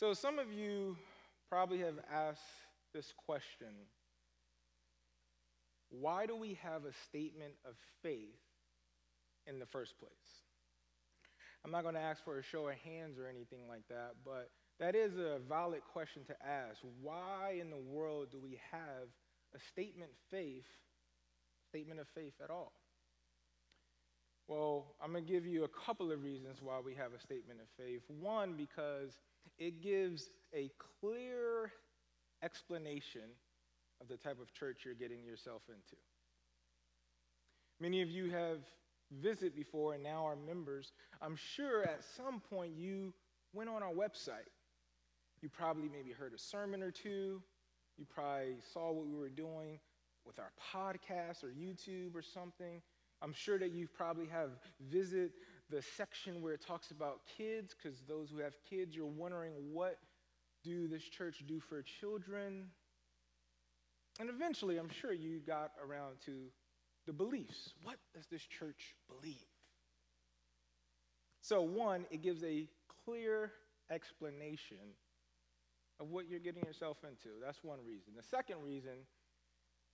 So, some of you probably have asked this question Why do we have a statement of faith in the first place? I'm not going to ask for a show of hands or anything like that, but that is a valid question to ask. Why in the world do we have a statement faith, statement of faith at all? Well, I'm going to give you a couple of reasons why we have a statement of faith. One, because it gives a clear explanation of the type of church you're getting yourself into. Many of you have visited before and now are members. I'm sure at some point you went on our website. You probably maybe heard a sermon or two. You probably saw what we were doing with our podcast or YouTube or something. I'm sure that you probably have visited the section where it talks about kids, because those who have kids, you're wondering what do this church do for children? And eventually, I'm sure you got around to the beliefs. What does this church believe? So, one, it gives a clear explanation of what you're getting yourself into. That's one reason. The second reason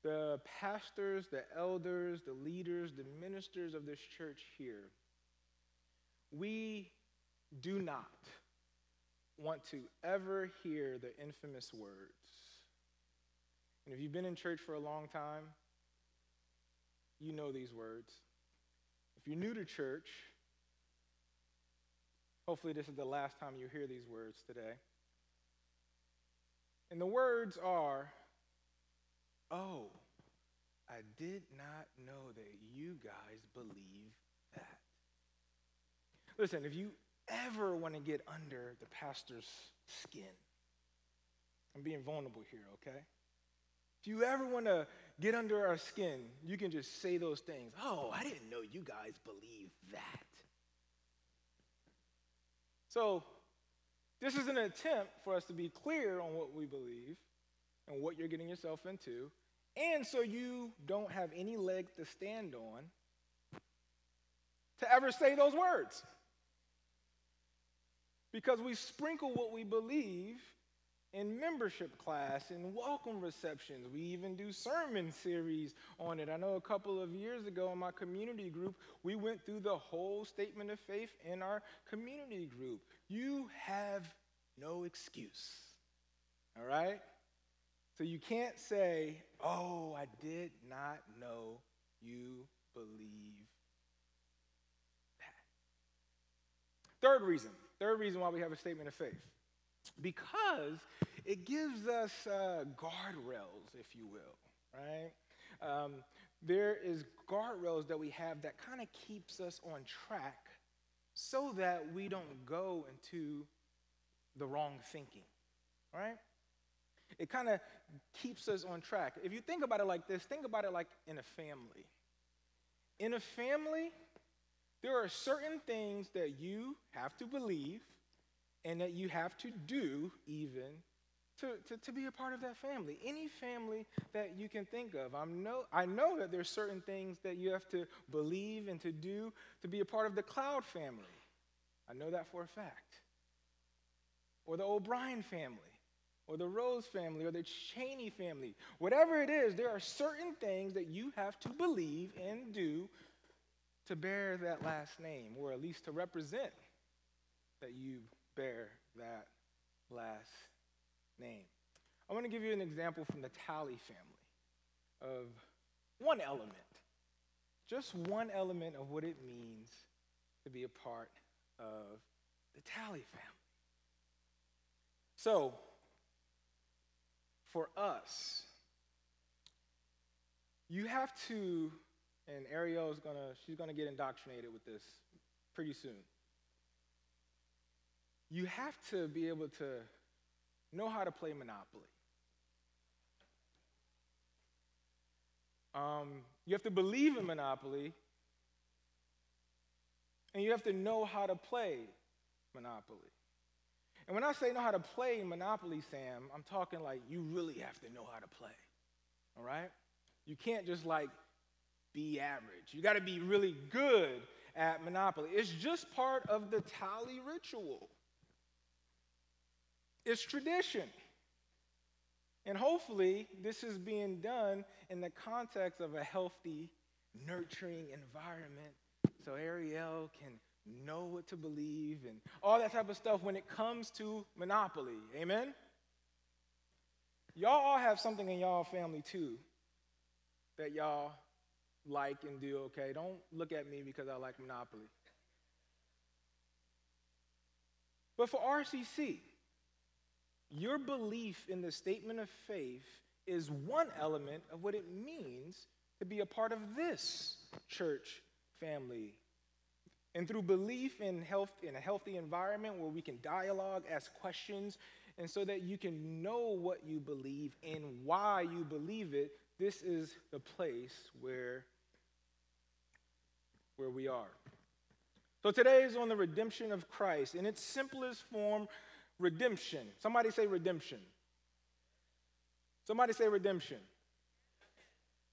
the pastors, the elders, the leaders, the ministers of this church here, we do not want to ever hear the infamous words. And if you've been in church for a long time, you know these words. If you're new to church, hopefully this is the last time you hear these words today. And the words are, Oh, I did not know that you guys believe. Listen, if you ever want to get under the pastor's skin, I'm being vulnerable here, okay? If you ever want to get under our skin, you can just say those things. Oh, I didn't know you guys believe that. So, this is an attempt for us to be clear on what we believe and what you're getting yourself into, and so you don't have any leg to stand on to ever say those words. Because we sprinkle what we believe in membership class, in welcome receptions. We even do sermon series on it. I know a couple of years ago in my community group, we went through the whole statement of faith in our community group. You have no excuse. All right? So you can't say, oh, I did not know you believe that. Third reason, third reason why we have a statement of faith. Because it gives us uh, guardrails, if you will, right? Um, there is guardrails that we have that kind of keeps us on track so that we don't go into the wrong thinking, right? It kind of keeps us on track. If you think about it like this, think about it like in a family. In a family, there are certain things that you have to believe and that you have to do, even to, to, to, be a part of that family. Any family that you can think of. I'm no, I know that there's certain things that you have to believe and to do to be a part of the Cloud family. I know that for a fact. Or the O'Brien family or the Rose family or the Cheney family, whatever it is, there are certain things that you have to believe and do to bear that last name, or at least to represent that you bear that last name. I want to give you an example from the Talley family of one element, just one element of what it means to be a part of the Talley family. So, for us, you have to, and Ariel is gonna, she's gonna get indoctrinated with this pretty soon. You have to be able to know how to play Monopoly. Um, you have to believe in Monopoly, and you have to know how to play Monopoly. And when I say know how to play Monopoly, Sam, I'm talking like you really have to know how to play. All right? You can't just like be average. You got to be really good at Monopoly. It's just part of the Talley ritual. it's tradition. And hopefully, this is being done in the context of a healthy, nurturing environment so Ariel can know what to believe and all that type of stuff when it comes to Monopoly. Amen? Y'all all have something in y'all family too that y'all like and do, okay? Don't look at me because I like Monopoly. But for RCC, your belief in the statement of faith is one element of what it means to be a part of this church family. And through belief in health in a healthy environment where we can dialogue, ask questions, and so that you can know what you believe and why you believe it, this is the place where, where we are. So today is on the redemption of Christ. In its simplest form, redemption. Somebody say redemption. Somebody say redemption.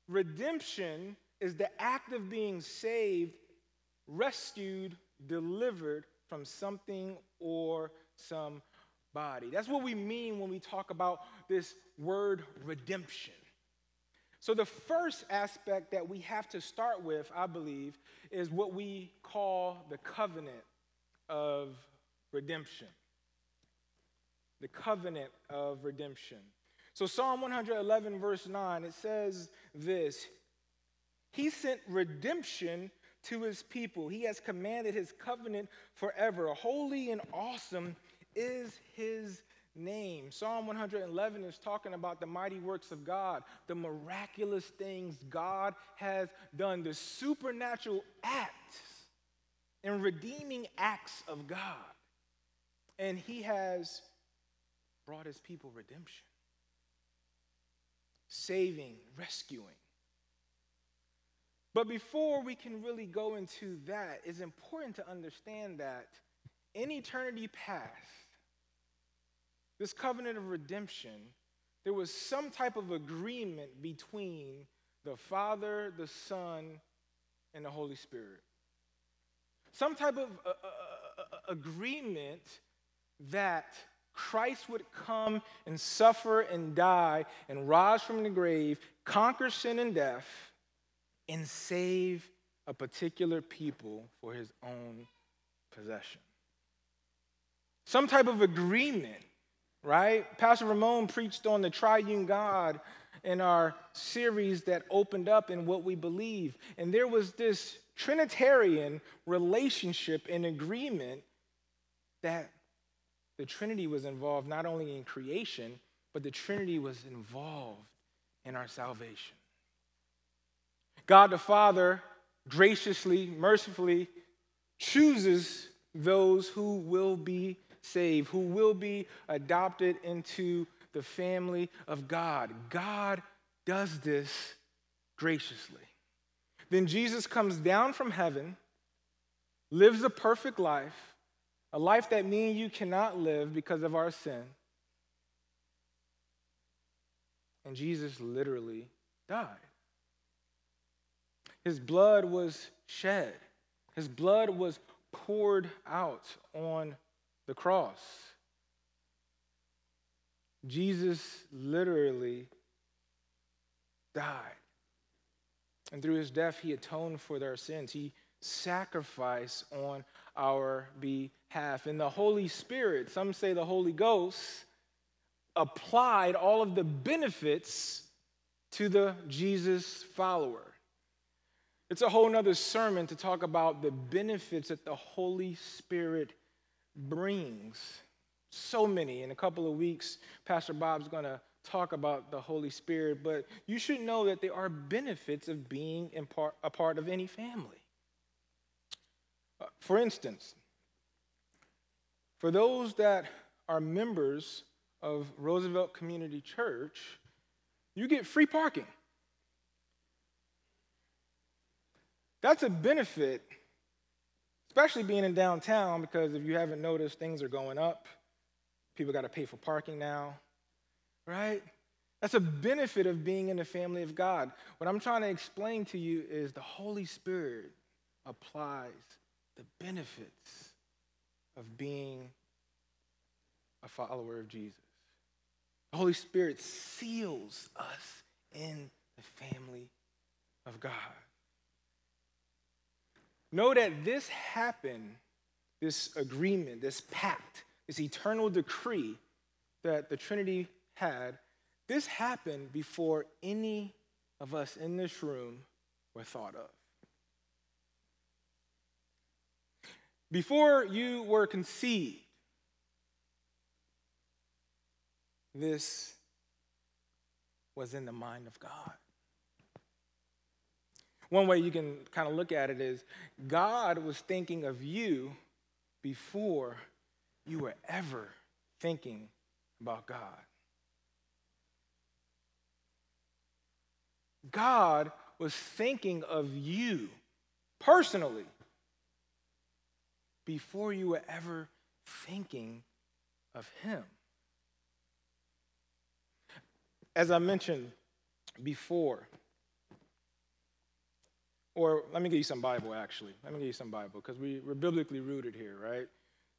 Redemption is the act of being saved, rescued, delivered from something or somebody. That's what we mean when we talk about this word redemption. So, the first aspect that we have to start with, I believe, is what we call the covenant of redemption. The covenant of redemption. So, Psalm 111, verse 9, it says this He sent redemption to his people, He has commanded his covenant forever. Holy and awesome is his name. Psalm 111 is talking about the mighty works of God, the miraculous things God has done, the supernatural acts and redeeming acts of God. And He has brought His people redemption, saving, rescuing. But before we can really go into that, it's important to understand that in eternity past, this covenant of redemption, there was some type of agreement between the Father, the Son, and the Holy Spirit. Some type of uh, uh, uh, agreement that Christ would come and suffer and die and rise from the grave, conquer sin and death, and save a particular people for his own possession. Some type of agreement right? Pastor Ramon preached on the triune God in our series that opened up in what we believe. And there was this Trinitarian relationship and agreement that the Trinity was involved not only in creation, but the Trinity was involved in our salvation. God the Father graciously, mercifully chooses those who will be saved, who will be adopted into the family of God. God does this graciously. Then Jesus comes down from heaven, lives a perfect life, a life that me and you cannot live because of our sin. And Jesus literally died. His blood was shed, his blood was poured out on the cross. Jesus literally died. And through his death, he atoned for their sins. He sacrificed on our behalf. And the Holy Spirit, some say the Holy Ghost, applied all of the benefits to the Jesus follower. It's a whole nother sermon to talk about the benefits that the Holy Spirit brings. So many. In a couple of weeks, Pastor Bob's going to talk about the Holy Spirit, but you should know that there are benefits of being part, a part of any family. Uh, for instance, for those that are members of Roosevelt Community Church, you get free parking. That's a benefit especially being in downtown because if you haven't noticed, things are going up. People got to pay for parking now, right? That's a benefit of being in the family of God. What I'm trying to explain to you is the Holy Spirit applies the benefits of being a follower of Jesus. The Holy Spirit seals us in the family of God. Know that this happened, this agreement, this pact, this eternal decree that the Trinity had, this happened before any of us in this room were thought of. Before you were conceived, this was in the mind of God. One way you can kind of look at it is God was thinking of you before you were ever thinking about God. God was thinking of you personally before you were ever thinking of Him. As I mentioned before, or let me give you some Bible actually. Let me give you some Bible because we, we're biblically rooted here, right?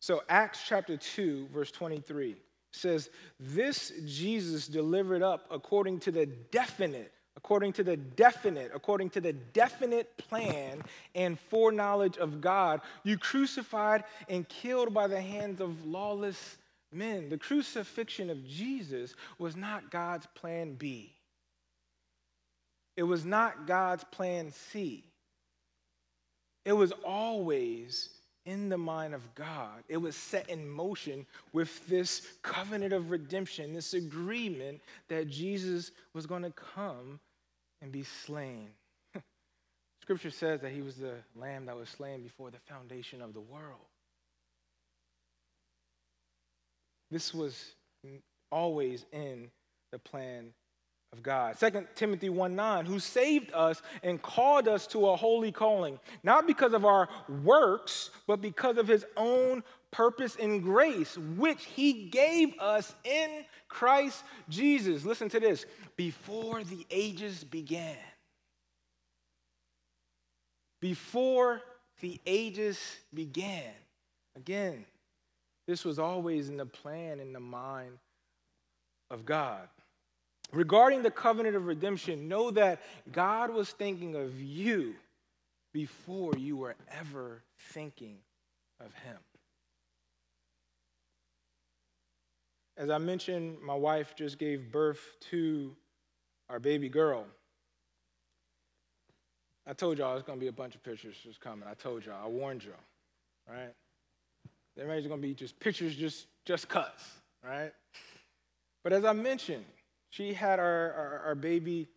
So, Acts chapter 2, verse 23 says, This Jesus delivered up according to the definite, according to the definite, according to the definite plan and foreknowledge of God, you crucified and killed by the hands of lawless men. The crucifixion of Jesus was not God's plan B. It was not God's plan C. It was always in the mind of God. It was set in motion with this covenant of redemption, this agreement that Jesus was going to come and be slain. Scripture says that he was the lamb that was slain before the foundation of the world. This was always in the plan of God. 2 Timothy 1 9, who saved us and called us to a holy calling, not because of our works, but because of his own purpose and grace, which he gave us in Christ Jesus. Listen to this before the ages began. Before the ages began. Again, this was always in the plan, in the mind of God. Regarding the covenant of redemption, know that God was thinking of you before you were ever thinking of Him. As I mentioned, my wife just gave birth to our baby girl. I told y'all it's to be a bunch of pictures just coming. I told y'all. I warned y'all, right? There's going to be just pictures, just, just cuts, right? But as I mentioned, she had our, our, our baby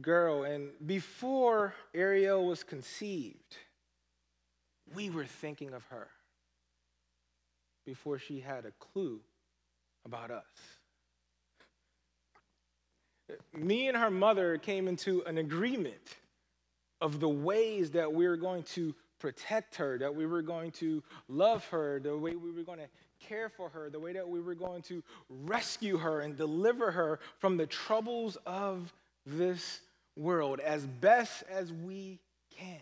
girl, and before Ariel was conceived, we were thinking of her before she had a clue about us. Me and her mother came into an agreement of the ways that we were going to protect her, that we were going to love her, the way we were going to care for her, the way that we were going to rescue her and deliver her from the troubles of this world as best as we can.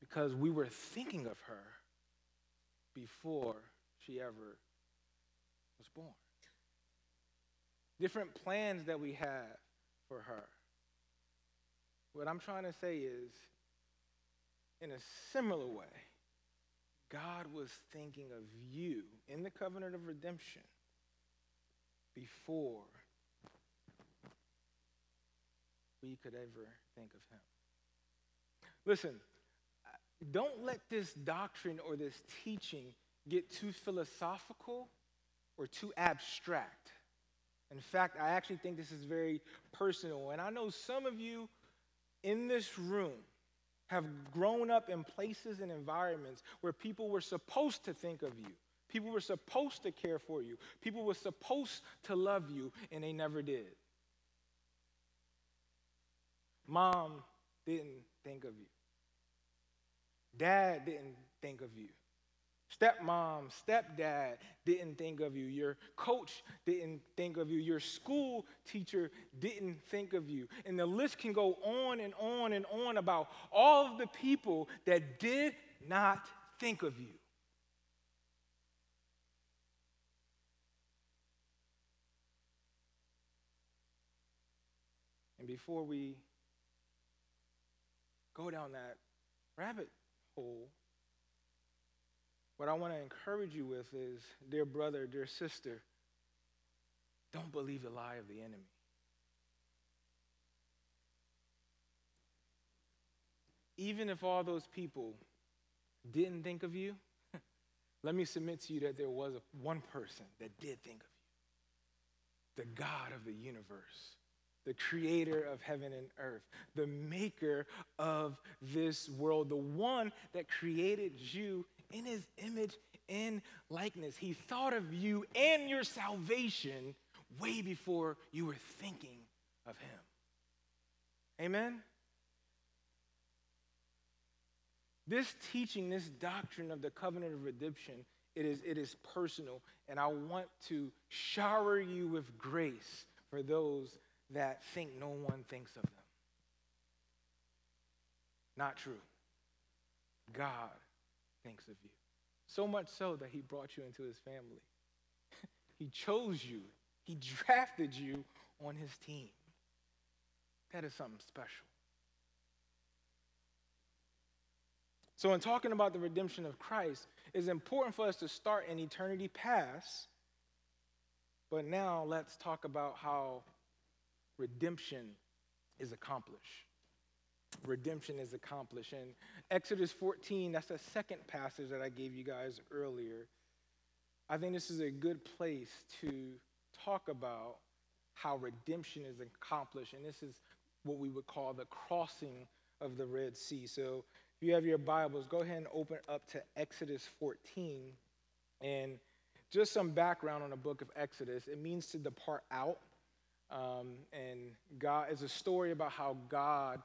Because we were thinking of her before she ever was born. Different plans that we have for her. What I'm trying to say is, in a similar way, God was thinking of you in the covenant of redemption before we could ever think of him. Listen, don't let this doctrine or this teaching get too philosophical or too abstract. In fact, I actually think this is very personal. And I know some of you in this room have grown up in places and environments where people were supposed to think of you. People were supposed to care for you. People were supposed to love you, and they never did. Mom didn't think of you. Dad didn't think of you. Stepmom, stepdad didn't think of you. Your coach didn't think of you. Your school teacher didn't think of you. And the list can go on and on and on about all of the people that did not think of you. And before we go down that rabbit hole, what I want to encourage you with is, dear brother, dear sister, don't believe the lie of the enemy. Even if all those people didn't think of you, let me submit to you that there was a, one person that did think of you the God of the universe, the creator of heaven and earth, the maker of this world, the one that created you in his image and likeness. He thought of you and your salvation way before you were thinking of him. Amen? This teaching, this doctrine of the covenant of redemption, it is, it is personal, and I want to shower you with grace for those that think no one thinks of them. Not true. God thinks of you. So much so that he brought you into his family. he chose you, he drafted you on his team. That is something special. So, in talking about the redemption of Christ, it's important for us to start in eternity past. But now let's talk about how redemption is accomplished. Redemption is accomplished. In Exodus 14, that's the second passage that I gave you guys earlier. I think this is a good place to talk about how redemption is accomplished. And this is what we would call the crossing of the Red Sea. So if you have your Bibles, go ahead and open up to Exodus 14. And just some background on the book of Exodus it means to depart out. Um, and God is a story about how God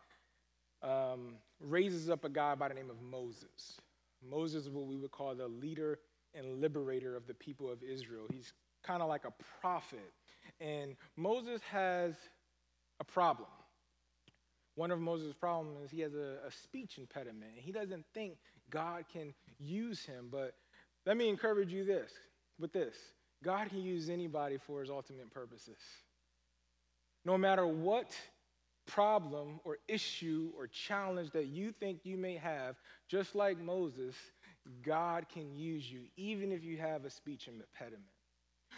um, raises up a guy by the name of Moses. Moses is what we would call the leader and liberator of the people of Israel. He's kind of like a prophet. And Moses has a problem. One of Moses' problems is he has a, a speech impediment. He doesn't think God can use him. But let me encourage you this with this God can use anybody for his ultimate purposes. No matter what problem or issue or challenge that you think you may have, just like Moses, God can use you, even if you have a speech impediment.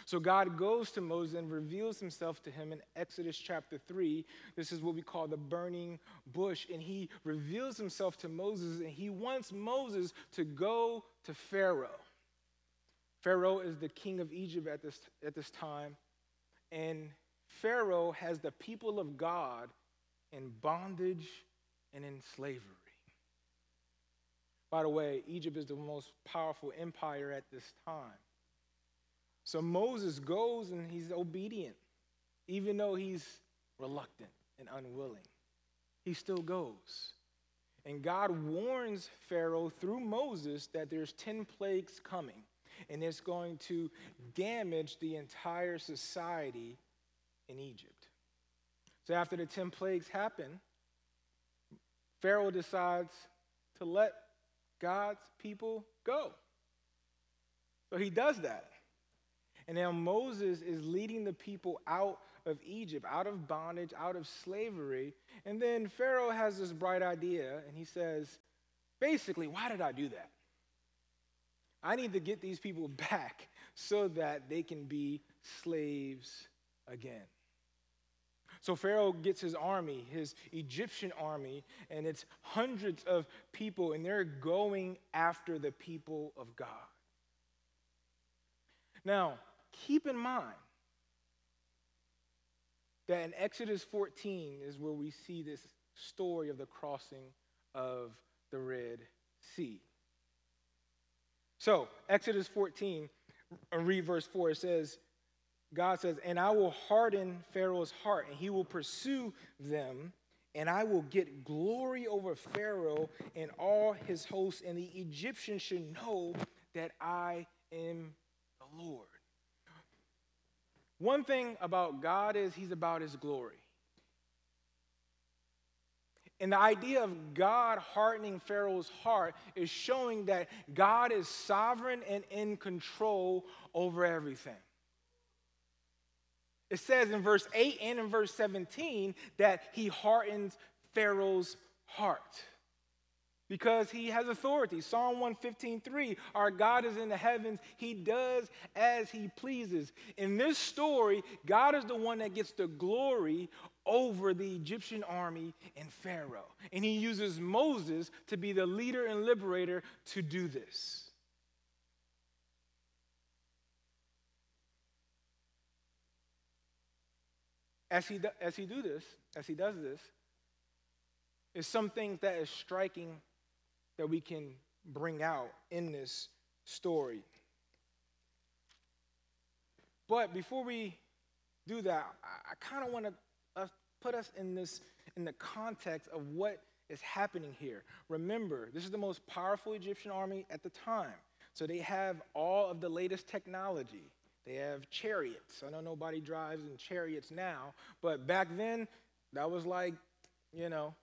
So God goes to Moses and reveals himself to him in Exodus chapter 3. This is what we call the burning bush. And he reveals himself to Moses and he wants Moses to go to Pharaoh. Pharaoh is the king of Egypt at this, at this time. And Pharaoh has the people of God in bondage and in slavery. By the way, Egypt is the most powerful empire at this time. So Moses goes and he's obedient, even though he's reluctant and unwilling. He still goes. And God warns Pharaoh through Moses that there's 10 plagues coming, and it's going to damage the entire society in Egypt. So after the 10 plagues happen, Pharaoh decides to let God's people go. So he does that. And now Moses is leading the people out of Egypt, out of bondage, out of slavery. And then Pharaoh has this bright idea, and he says, basically, why did I do that? I need to get these people back so that they can be slaves again. So Pharaoh gets his army, his Egyptian army, and it's hundreds of people, and they're going after the people of God. Now, keep in mind that in Exodus 14 is where we see this story of the crossing of the Red Sea. So, Exodus 14, read verse 4, it says, God says, And I will harden Pharaoh's heart, and he will pursue them, and I will get glory over Pharaoh and all his hosts, and the Egyptians should know that I am the Lord. One thing about God is he's about his glory. And the idea of God hardening Pharaoh's heart is showing that God is sovereign and in control over everything. It says in verse 8 and in verse 17 that he hardens Pharaoh's heart because he has authority. Psalm 115:3, our God is in the heavens, he does as he pleases. In this story, God is the one that gets the glory over the Egyptian army and Pharaoh. And he uses Moses to be the leader and liberator to do this. As he, as he do this, as he does this, is some things that is striking that we can bring out in this story. But before we do that, I, I kind of want to uh, put us in this in the context of what is happening here. Remember, this is the most powerful Egyptian army at the time. So they have all of the latest technology. They have chariots. I know nobody drives in chariots now, but back then, that was like, you know,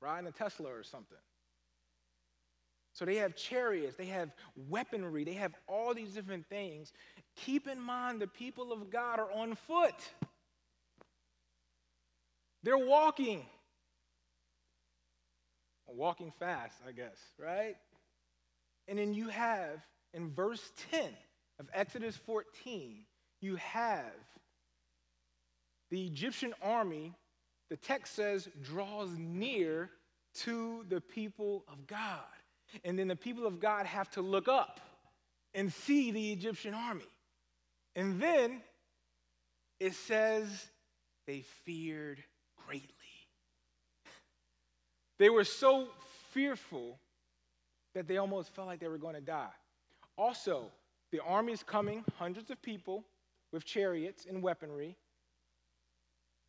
riding a Tesla or something. So they have chariots, they have weaponry, they have all these different things. Keep in mind the people of God are on foot. They're walking. Walking fast, I guess, right? And then you have in verse 10 of Exodus 14, you have the Egyptian army, the text says, draws near to the people of God. And then the people of God have to look up and see the Egyptian army. And then it says they feared greatly. They were so fearful that they almost felt like they were going to die. Also, the army is coming, hundreds of people with chariots and weaponry.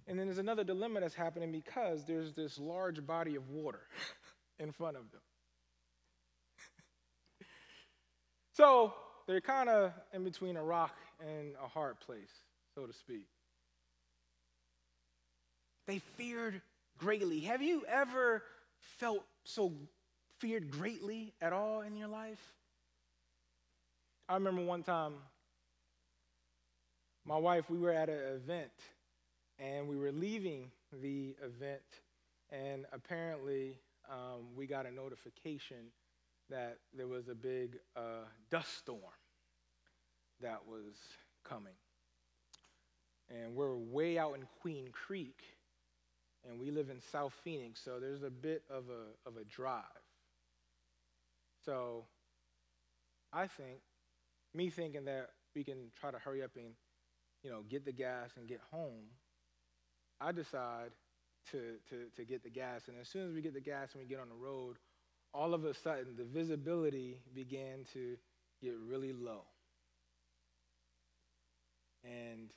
And then there's another dilemma that's happening because there's this large body of water in front of them. So they're kind of in between a rock and a hard place, so to speak. They feared greatly. Have you ever felt so feared greatly at all in your life? I remember one time, my wife, we were at an event and we were leaving the event, and apparently um, we got a notification that there was a big uh, dust storm that was coming. And we're way out in Queen Creek, and we live in South Phoenix, so there's a bit of a, of a drive. So I think, me thinking that we can try to hurry up and, you know, get the gas and get home, I decide to, to, to get the gas. And as soon as we get the gas and we get on the road, all of a sudden the visibility began to get really low. And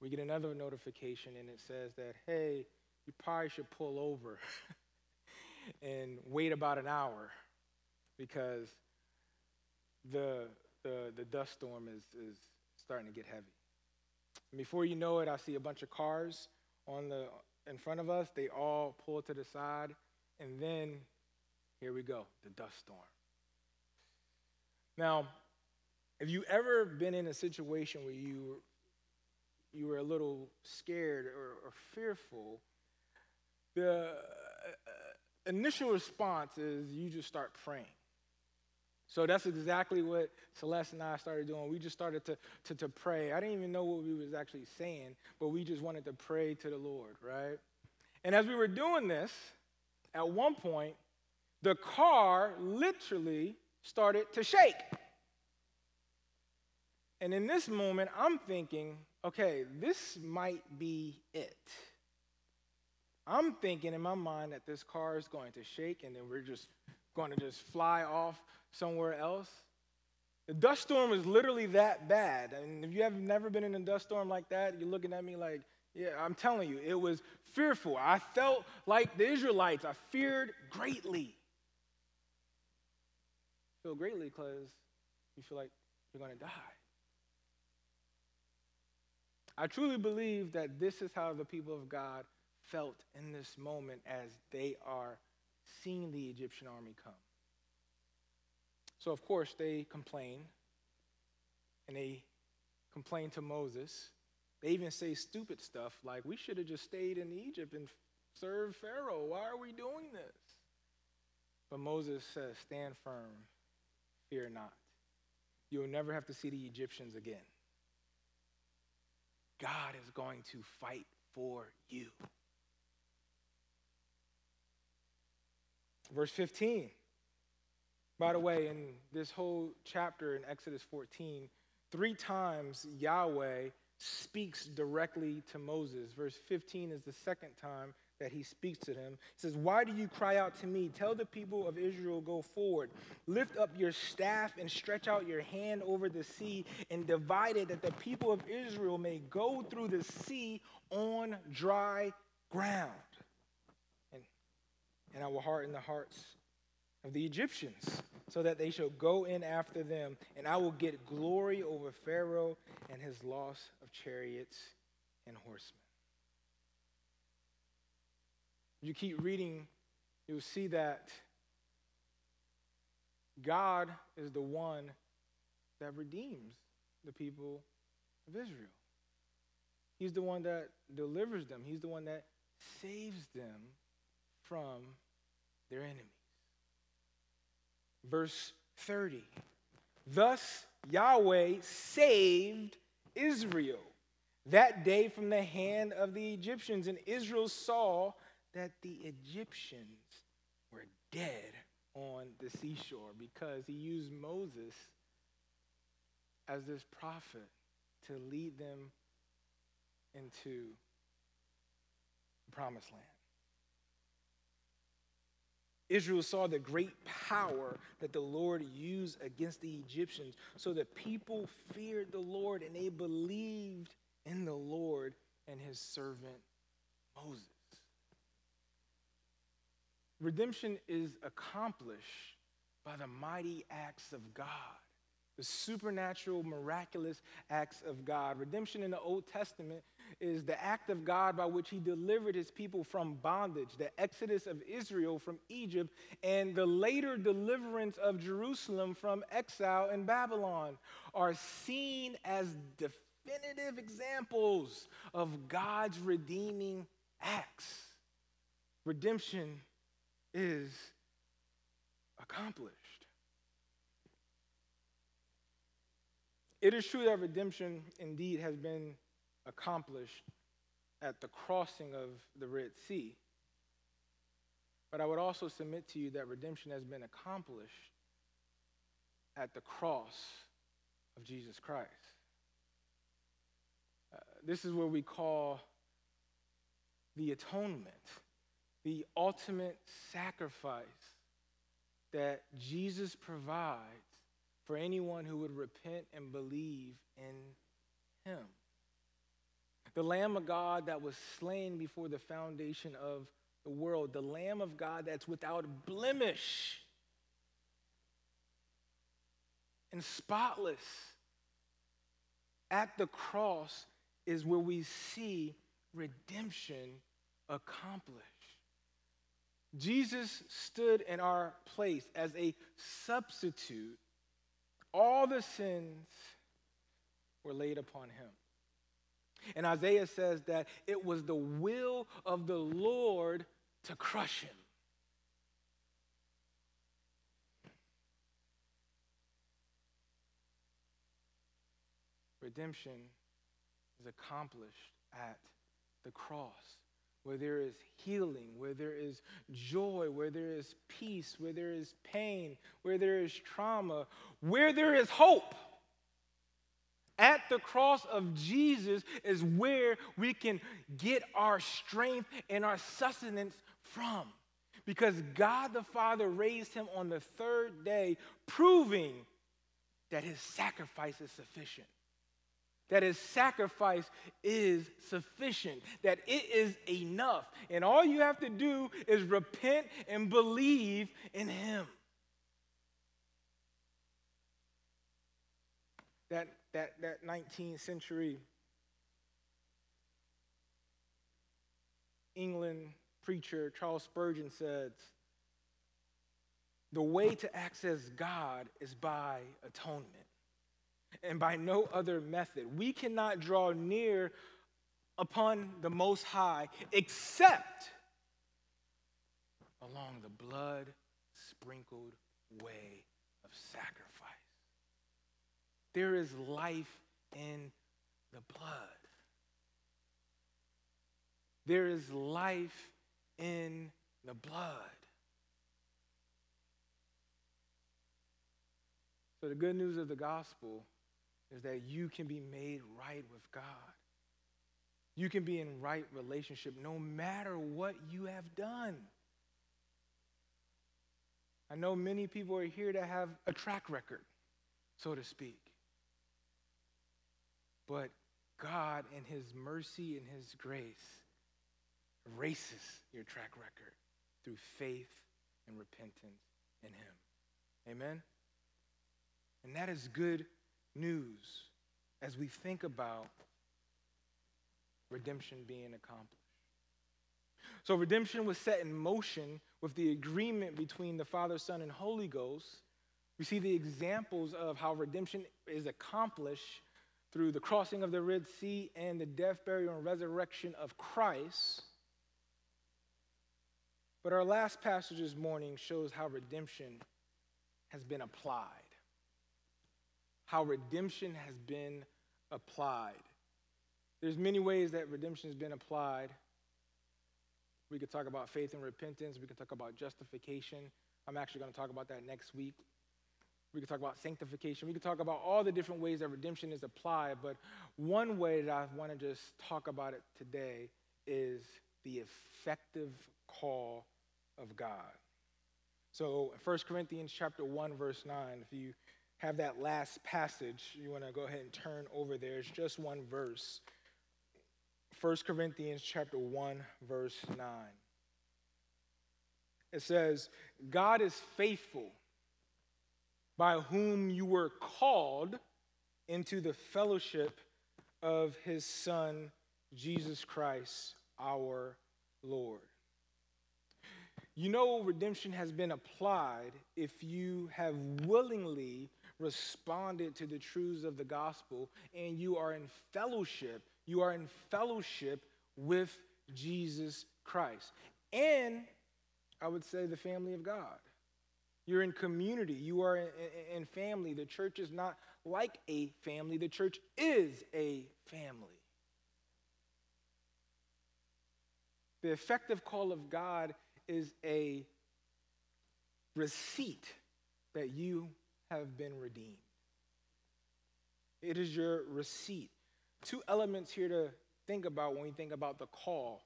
we get another notification and it says that, hey, you probably should pull over and wait about an hour because the, the, the dust storm is, is starting to get heavy. And before you know it, I see a bunch of cars on the, in front of us. They all pull to the side. And then here we go, the dust storm. Now, have you ever been in a situation where you, you were a little scared or, or fearful? The uh, initial response is you just start praying. So that's exactly what Celeste and I started doing. We just started to, to, to pray. I didn't even know what we was actually saying, but we just wanted to pray to the Lord, right? And as we were doing this, at one point, the car literally started to shake. And in this moment, I'm thinking, okay, this might be it. I'm thinking in my mind that this car is going to shake and then we're just going to just fly off somewhere else. The dust storm is literally that bad. Mean, if you have never been in a dust storm like that, you're looking at me like, yeah, I'm telling you, it was fearful. I felt like the Israelites. I feared greatly feel greatly because you feel like you're going to die. I truly believe that this is how the people of God felt in this moment as they are seeing the Egyptian army come. So, of course, they complain, and they complain to Moses, They even say stupid stuff like, we should have just stayed in Egypt and served Pharaoh. Why are we doing this? But Moses says, stand firm, fear not. You'll never have to see the Egyptians again. God is going to fight for you. Verse 15. By the way, in this whole chapter in Exodus 14, three times Yahweh speaks directly to Moses. Verse 15 is the second time that he speaks to them. He says, Why do you cry out to me? Tell the people of Israel, go forward. Lift up your staff and stretch out your hand over the sea and divide it, that the people of Israel may go through the sea on dry ground. And, I will harden the hearts of the Egyptians, so that they shall go in after them, and I will get glory over Pharaoh and his loss of chariots and horsemen. You keep reading, you'll see that God is the one that redeems the people of Israel. He's the one that delivers them, He's the one that saves them from their enemies verse 30. Thus Yahweh saved Israel that day from the hand of the Egyptians, and Israel saw that the Egyptians were dead on the seashore because he used Moses as this prophet to lead them into the promised land. Israel saw the great power that the Lord used against the Egyptians. So the people feared the Lord and they believed in the Lord and his servant Moses. Redemption is accomplished by the mighty acts of God the supernatural, miraculous acts of God. Redemption in the Old Testament is the act of God by which he delivered his people from bondage, the exodus of Israel from Egypt, and the later deliverance of Jerusalem from exile in Babylon are seen as definitive examples of God's redeeming acts. Redemption is accomplished. It is true that redemption indeed has been accomplished at the crossing of the Red Sea. But I would also submit to you that redemption has been accomplished at the cross of Jesus Christ. Uh, this is what we call the atonement, the ultimate sacrifice that Jesus provides for anyone who would repent and believe in him. The Lamb of God that was slain before the foundation of the world, the Lamb of God that's without blemish and spotless. At the cross is where we see redemption accomplished. Jesus stood in our place as a substitute all the sins were laid upon him. And Isaiah says that it was the will of the Lord to crush him. Redemption is accomplished at the cross where there is healing, where there is joy, where there is peace, where there is pain, where there is trauma, where there is hope. At the cross of Jesus is where we can get our strength and our sustenance from. Because God the Father raised him on the third day, proving that his sacrifice is sufficient that his sacrifice is sufficient, that it is enough. And all you have to do is repent and believe in him. That, that, that 19th century England preacher, Charles Spurgeon, says, The way to access God is by atonement. And by no other method. We cannot draw near upon the Most High except along the blood sprinkled way of sacrifice. There is life in the blood. There is life in the blood. So, the good news of the gospel is that you can be made right with God. You can be in right relationship no matter what you have done. I know many people are here to have a track record, so to speak. But God, in His mercy and His grace, erases your track record through faith and repentance in Him. Amen? And that is good news as we think about redemption being accomplished. So, redemption was set in motion with the agreement between the Father, Son, and Holy Ghost. We see the examples of how redemption is accomplished through the crossing of the Red Sea and the death, burial, and resurrection of Christ. But our last passage this morning shows how redemption has been applied. How redemption has been applied. There's many ways that redemption has been applied. We could talk about faith and repentance. We could talk about justification. I'm actually going to talk about that next week. We could talk about sanctification. We could talk about all the different ways that redemption is applied. But one way that I want to just talk about it today is the effective call of God. So, 1 Corinthians chapter 1 verse 9, if you have that last passage, you want to go ahead and turn over there. It's just one verse. 1 Corinthians chapter 1 verse 9. It says, "God is faithful, by whom you were called into the fellowship of his son Jesus Christ, our Lord." You know, redemption has been applied if you have willingly responded to the truths of the gospel and you are in fellowship. You are in fellowship with Jesus Christ. And I would say the family of God. You're in community. You are in, family. The church is not like a family, the church is a family. The effective call of God is a receipt that you have been redeemed. It is your receipt. Two elements here to think about when we think about the call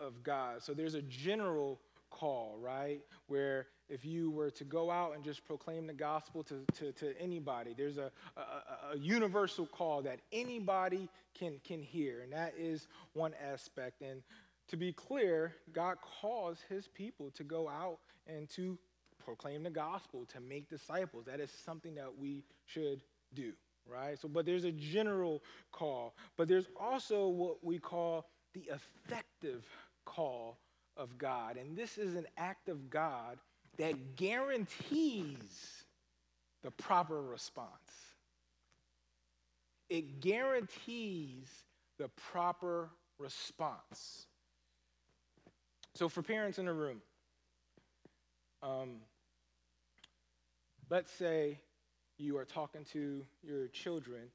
of God. So there's a general call, right? Where if you were to go out and just proclaim the gospel to, to, to anybody, there's a, a, a, universal call that anybody can, can hear. And that is one aspect. And to be clear, God calls his people to go out and to proclaim the gospel, to make disciples. That is something that we should do, right? So, but there's a general call, but there's also what we call the effective call of God. And this is an act of God that guarantees the proper response. It guarantees the proper response. So, for parents in the room, um, let's say you are talking to your children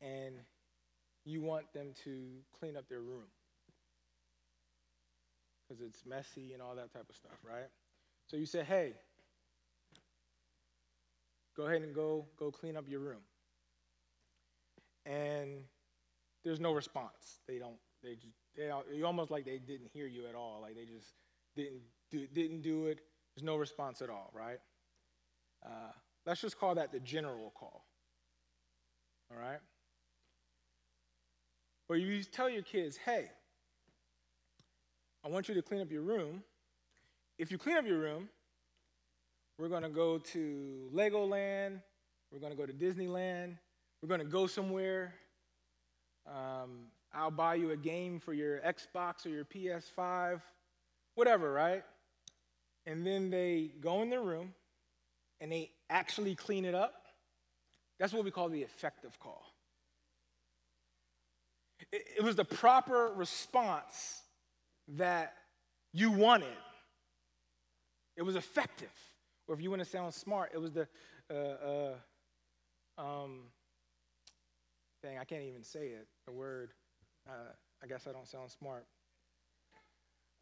and you want them to clean up their room because it's messy and all that type of stuff, right? So you say, "Hey, go ahead and go go clean up your room." And there's no response. They don't. They just they almost like they didn't hear you at all. Like they just didn't do, didn't do it. There's no response at all, right? Uh, let's just call that the general call. All right? Or you tell your kids, hey, I want you to clean up your room. If you clean up your room, we're going to go to Legoland. We're going to go to Disneyland. We're going to go somewhere. Um, I'll buy you a game for your Xbox or your PS5, whatever, right? And then they go in their room and they actually clean it up That's what we call the effective call. It, was the proper response that you wanted. It was effective. Or if you want to sound smart, it was the uh, uh, um, thing. I can't even say it. The word. Uh, I guess I don't sound smart.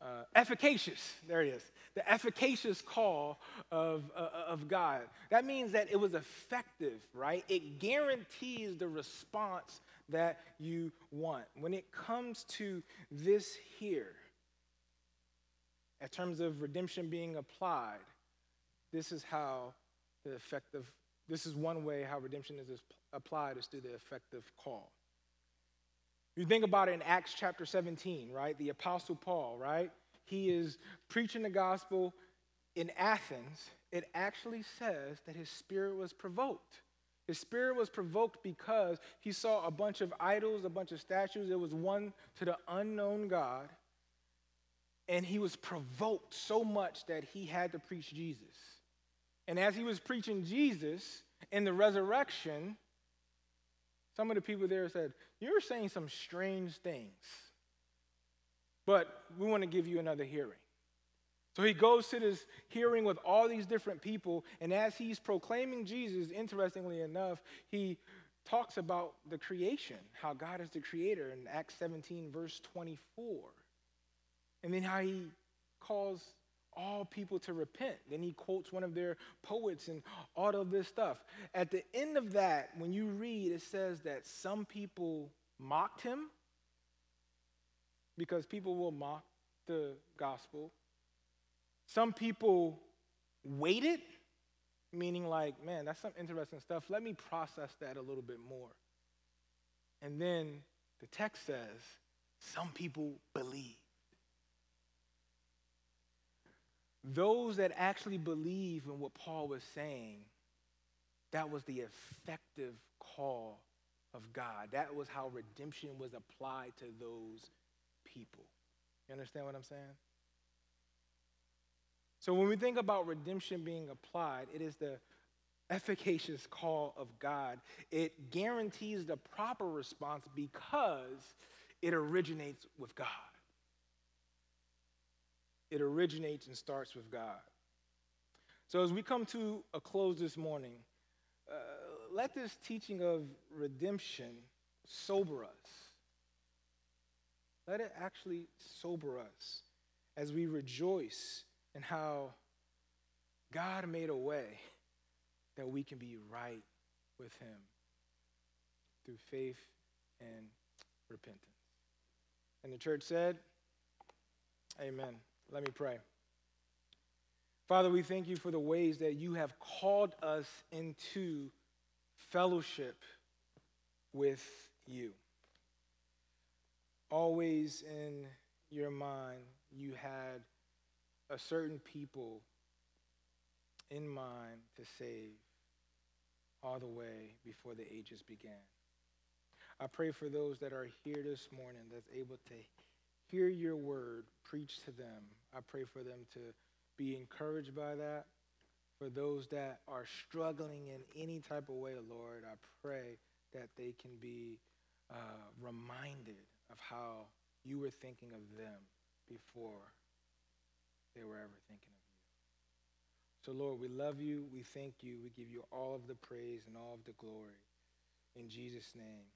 Uh, efficacious. There it is. The efficacious call of, uh, of God. That means that it was effective, right? It guarantees the response that you want. When it comes to this here, in terms of redemption being applied, this is how the effective, this is one way how redemption is applied is through the effective call. You think about it in Acts chapter 17, right? The Apostle Paul, right? He is preaching the gospel in Athens. It actually says that his spirit was provoked. His spirit was provoked because he saw a bunch of idols, a bunch of statues. It was one to the unknown God. And he was provoked so much that he had to preach Jesus. And as he was preaching Jesus in the resurrection, some of the people there said, You're saying some strange things, but we want to give you another hearing. So he goes to this hearing with all these different people, and as he's proclaiming Jesus, interestingly enough, he talks about the creation, how God is the creator in Acts 17, verse 24. And then how he calls all people to repent. Then he quotes one of their poets and all of this stuff. At the end of that, when you read, it says that some people mocked him because people will mock the gospel. Some people waited, meaning like, man, that's some interesting stuff. Let me process that a little bit more. And then the text says, some people believe. Those that actually believe in what Paul was saying, that was the effective call of God. That was how redemption was applied to those people. You understand what I'm saying? So when we think about redemption being applied, it is the efficacious call of God. It guarantees the proper response because it originates with God. It originates and starts with God. So as we come to a close this morning, uh, let this teaching of redemption sober us. Let it actually sober us as we rejoice in how God made a way that we can be right with Him through faith and repentance. And the church said, Amen. Let me pray. Father, we thank you for the ways that you have called us into fellowship with you. Always in your mind, you had a certain people in mind to save all the way before the ages began. I pray for those that are here this morning that's able to hear your word preached to them. I pray for them to be encouraged by that. For those that are struggling in any type of way, Lord, I pray that they can be uh, reminded of how you were thinking of them before they were ever thinking of you. So, Lord, we love you. We thank you. We give you all of the praise and all of the glory. In Jesus' name.